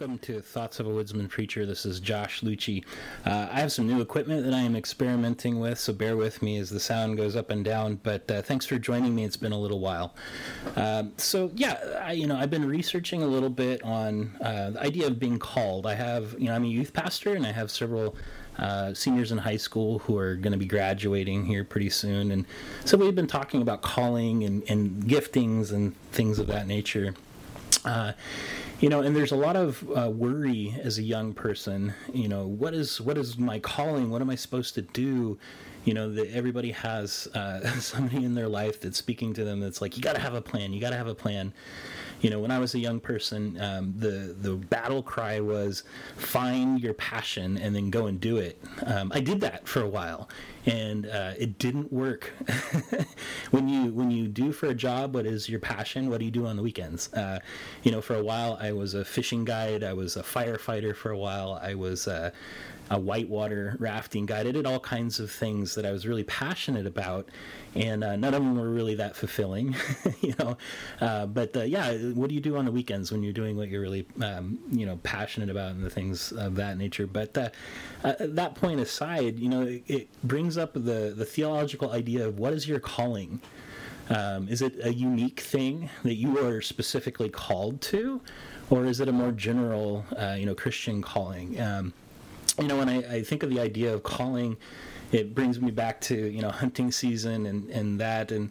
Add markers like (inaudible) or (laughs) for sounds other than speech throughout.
welcome to Thoughts of a Woodsman Preacher. This is Josh Lucci. Uh, I have some new equipment that I am experimenting with, so bear with me as the sound goes up and down. But uh, thanks for joining me. It's been a little while. Um, so yeah, I, you know, I've been researching a little bit on uh, the idea of being called. I have, you know, I'm a youth pastor, and I have several. Uh, seniors in high school who are going to be graduating here pretty soon. And so we've been talking about calling and, and giftings and things of that nature. Uh, you know and there's a lot of uh, worry as a young person you know what is what is my calling? What am i supposed to do? You know that everybody has uh, (laughs) somebody in their life that's speaking to them that's like you got to have a plan. You got to have a plan you know, when I was a young person, um, the the battle cry was find your passion and then go and do it. Um, I did that for a while, and uh, it didn't work. (laughs) when you when you do for a job what is your passion, what do you do on the weekends? Uh, you know, for a while I was a fishing guide, I was a firefighter for a while, I was. Uh, a whitewater rafting guide. I did all kinds of things that I was really passionate about, and uh, none of them were really that fulfilling, (laughs) you know. Uh, but uh, yeah, what do you do on the weekends when you're doing what you're really, um, you know, passionate about and the things of that nature? But uh, uh, that point aside, you know, it, it, brings up the the theological idea of what is your calling. Um, is it a unique thing that you are specifically called to, or is it a more general, uh, you know, Christian calling? Um, you know, when I, I think of the idea of calling, it brings me back to you know hunting season and and that and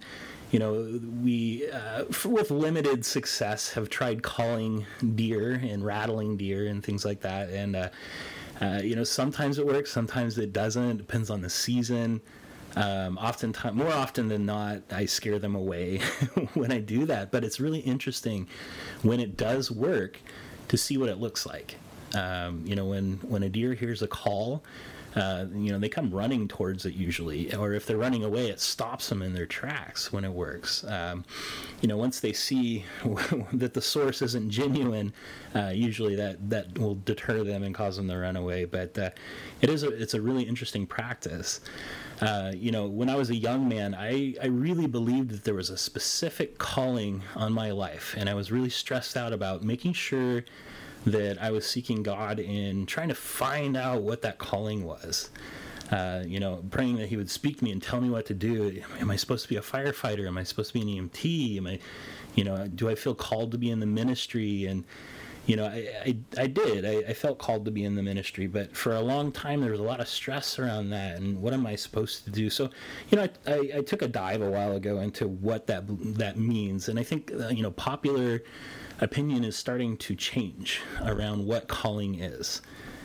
you know we uh, with limited success have tried calling deer and rattling deer and things like that. And uh, uh, you know sometimes it works sometimes it doesn't. It depends on the season. Um, oftentimes more often than not i scare them away (laughs) when i do that. But it's really interesting when it does work to see what it looks like. Um, you know, when when a deer hears a call, uh, you know, they come running towards it usually, or if they're running away, it stops them in their tracks when it works. Um, you know, once they see (laughs) that the source isn't genuine, uh, usually that that will deter them and cause them to run away. But uh, it is a it's a really interesting practice. Uh, you know, when I was a young man, I, I really believed that there was a specific calling on my life, and I was really stressed out about making sure that I was seeking God in trying to find out what that calling was. Uh, you know, praying that He would speak to me and tell me what to do. Am I supposed to be a firefighter? Am I supposed to be an EMT? Am I, you know, do I feel called to be in the ministry? And you know, I, I, I did. I, I, felt called to be in the ministry, but for a long time there was a lot of stress around that. And what am I supposed to do? So, you know, I, I, I took a dive a while ago into what that that means, and I think uh, you know, popular opinion is starting to change around what calling is.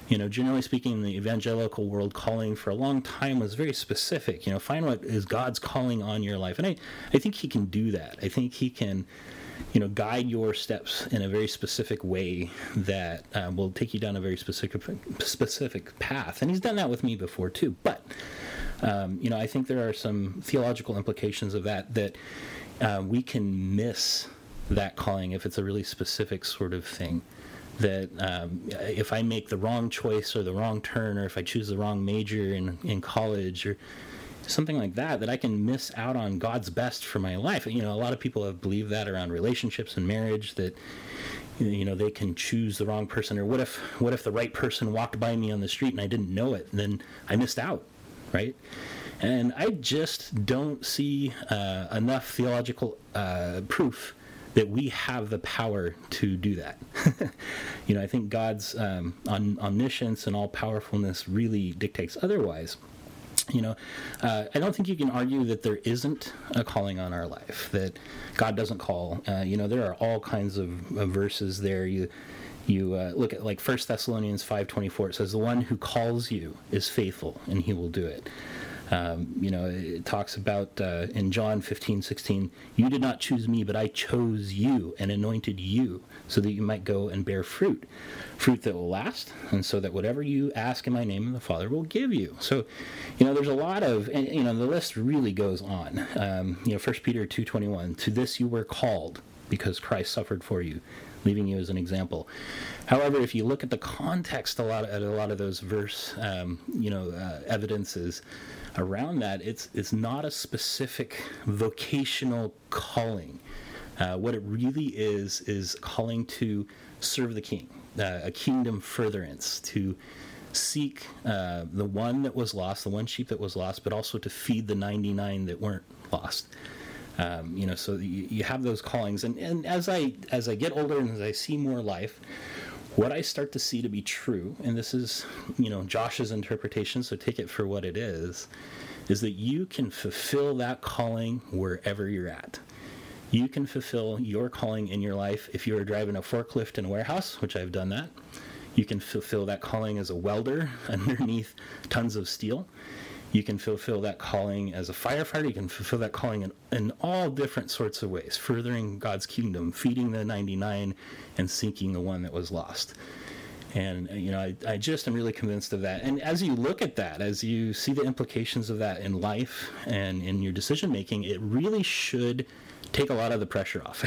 You know, generally speaking, the evangelical world calling for a long time was very specific. You know, find what is God's calling on your life, and I, I think He can do that. I think He can, you know, guide your steps in a very specific way that uh, will take you down a very specific specific path. And He's done that with me before too. But um, you know, I think there are some theological implications of that that uh, we can miss that calling if it's a really specific sort of thing that um, if I make the wrong choice or the wrong turn or if I choose the wrong major in, in college or something like that that I can miss out on God's best for my life. You know, a lot of people have believed that around relationships and marriage that you know they can choose the wrong person or what if what if the right person walked by me on the street and I didn't know it then I missed out, right? And I just don't see uh, enough theological uh, proof that we have the power to do that. (laughs) you know, I think God's um, omniscience and all powerfulness really dictates otherwise. You know, uh, I don't think you can argue that there isn't a calling on our life, that God doesn't call. Uh, you know, there are all kinds of, of verses there. You you uh, look at like 1 thessalonians 5.24 it says the one who calls you is faithful and he will do it um, you know, it talks about uh, in John 15, 16, you did not choose me, but I chose you and anointed you so that you might go and bear fruit, fruit that will last, and so that whatever you ask in my name, the Father will give you. So, you know, there's a lot of, and, you know, the list really goes on. Um, you know, 1 Peter 2.21, to this you were called because Christ suffered for you, leaving you as an example. However, if you look at the context a lot at a lot of those verse, um, you know, uh, evidences, around that, it's it's not a specific vocational calling. Uh, what it really is is calling to serve the King, uh, a kingdom furtherance to seek uh, the one that was lost, the one sheep that was lost, but also to feed the 99 that weren't lost. Um, you know, so you, you have those callings, and, and as I as I get older and as I see more life, what I start to see to be true, and this is you know Josh's interpretation, so take it for what it is, is that you can fulfill that calling wherever you're at. You can fulfill your calling in your life if you are driving a forklift in a warehouse, which I've done that. You can fulfill that calling as a welder (laughs) underneath tons of steel. You can fulfill that calling as a firefighter. You can fulfill that calling in, in all different sorts of ways, furthering God's kingdom, feeding the 99, and seeking the one that was lost. And, you know, I, I just am really convinced of that. And as you look at that, as you see the implications of that in life and in your decision making, it really should take a lot of the pressure off.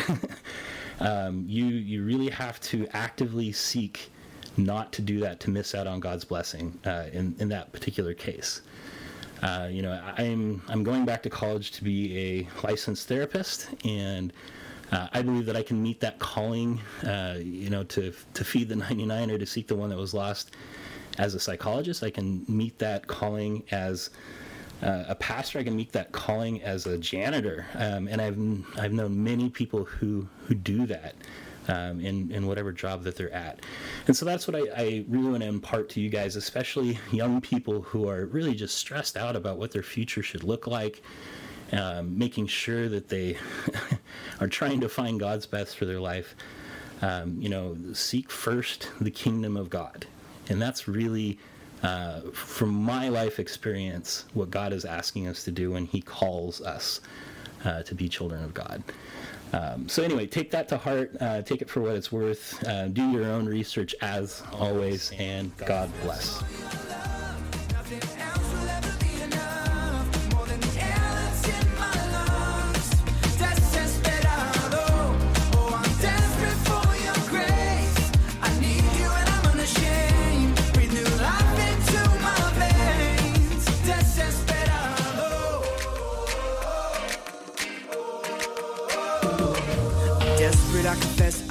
(laughs) um, you, you really have to actively seek not to do that to miss out on God's blessing uh, in in that particular case. Uh, you know, I'm I'm going back to college to be a licensed therapist, and uh, I believe that I can meet that calling. Uh, you know, to to feed the 99 or to seek the one that was lost. As a psychologist, I can meet that calling as uh, a pastor. I can meet that calling as a janitor, um, and I've I've known many people who who do that um, in, in whatever job that they're at. And so that's what I, I really want to impart to you guys, especially young people who are really just stressed out about what their future should look like. Um, making sure that they (laughs) are trying to find God's best for their life. Um, you know, seek first the kingdom of God. And that's really, uh, from my life experience, what God is asking us to do when He calls us uh, to be children of God. Um, so anyway, take that to heart. Uh, take it for what it's worth. Uh, do your own research as always, and God bless. I confess